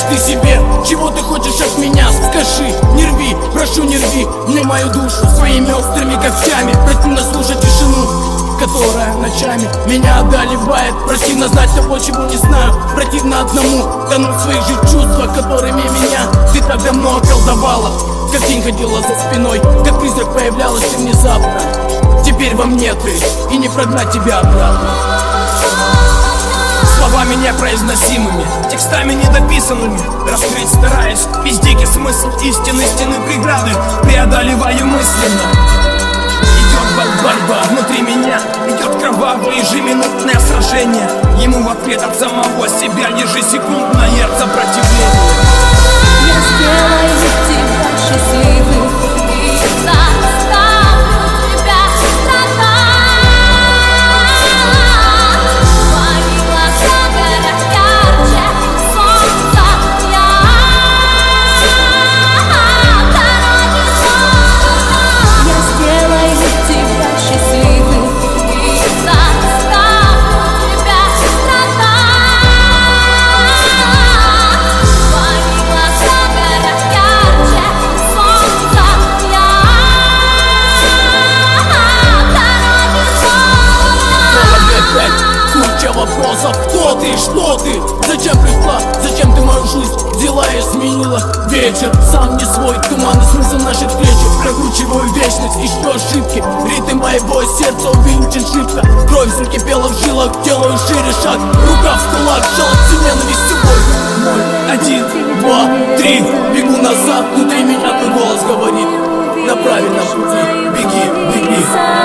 тебе Чего ты хочешь от меня? Скажи, не рви, прошу не рви Мне мою душу своими острыми когтями. Противно слушать тишину которая ночами меня одолевает. Противно знать того, чего не знаю. Противно одному тонуть своих же чувствах Которыми меня ты так давно околдовала. Как тень ходила за спиной Как призрак появлялась ты внезапно Теперь во мне ты И не прогнать тебя обратно Словами непроизносимыми, текстами недописанными. Раскрыть стараюсь весь дикий смысл истины Стены преграды преодолеваю мысленно. Идет борьба внутри меня Идет кровавое ежеминутное сражение. Ему в ответ от самого себя ежесекундное сопротивление ты, что ты, зачем пришла, зачем ты мою жизнь взяла и сменила Вечер, сам не свой, туманный смысл наших встреч Прокручиваю вечность, ищу ошибки. Ритм моего сердца увеличен шибко. Кровь закипела в жилах, делаю шире шаг. Рука в кулак, жалоб ненавистью боль Ноль, один, два, три. Бегу назад, внутри меня твой голос говорит. На правильном пути, беги, беги